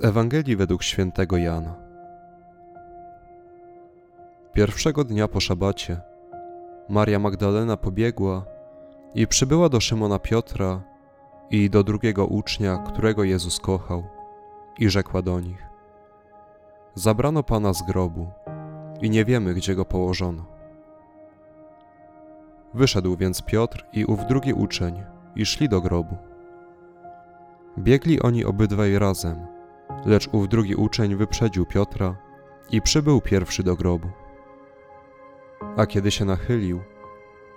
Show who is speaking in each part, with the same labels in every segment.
Speaker 1: Z Ewangelii według świętego Jana. Pierwszego dnia po szabacie Maria Magdalena pobiegła i przybyła do Szymona Piotra i do drugiego ucznia, którego Jezus kochał, i rzekła do nich: Zabrano pana z grobu i nie wiemy, gdzie go położono. Wyszedł więc Piotr i ów drugi uczeń i szli do grobu. Biegli oni obydwaj razem, lecz ów drugi uczeń wyprzedził Piotra i przybył pierwszy do grobu. A kiedy się nachylił,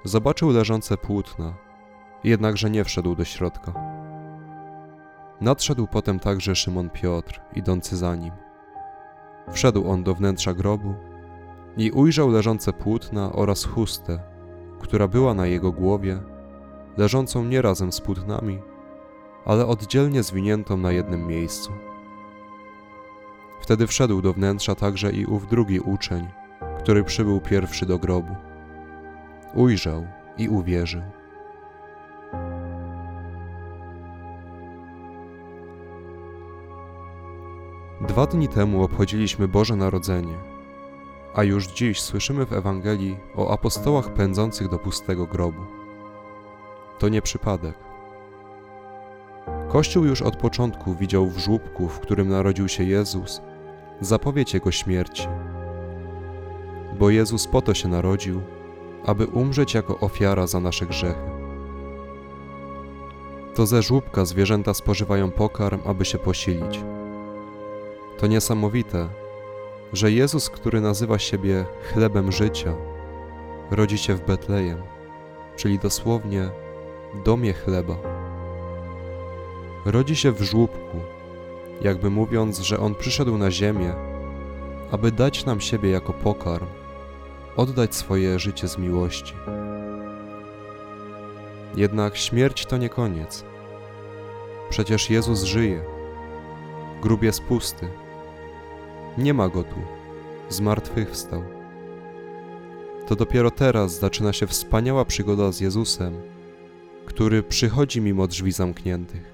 Speaker 1: zobaczył leżące płótna, jednakże nie wszedł do środka. Nadszedł potem także Szymon Piotr, idący za nim. Wszedł on do wnętrza grobu i ujrzał leżące płótna oraz chustę, która była na jego głowie, leżącą nie razem z płótnami, ale oddzielnie zwiniętą na jednym miejscu. Wtedy wszedł do wnętrza także i ów drugi uczeń, który przybył pierwszy do grobu. Ujrzał i uwierzył. Dwa dni temu obchodziliśmy Boże Narodzenie, a już dziś słyszymy w Ewangelii o apostołach pędzących do pustego grobu. To nie przypadek. Kościół już od początku widział w żłóbku, w którym narodził się Jezus, zapowiedź Jego śmierci. Bo Jezus po to się narodził, aby umrzeć jako ofiara za nasze grzechy. To ze żłóbka zwierzęta spożywają pokarm, aby się posilić. To niesamowite, że Jezus, który nazywa siebie chlebem życia, rodzi się w Betlejem, czyli dosłownie domie chleba. Rodzi się w żłóbku, jakby mówiąc, że On przyszedł na ziemię, aby dać nam siebie jako pokarm, oddać swoje życie z miłości. Jednak śmierć to nie koniec. Przecież Jezus żyje. Grób jest pusty. Nie ma go tu. Zmartwychwstał. To dopiero teraz zaczyna się wspaniała przygoda z Jezusem, który przychodzi mimo drzwi zamkniętych.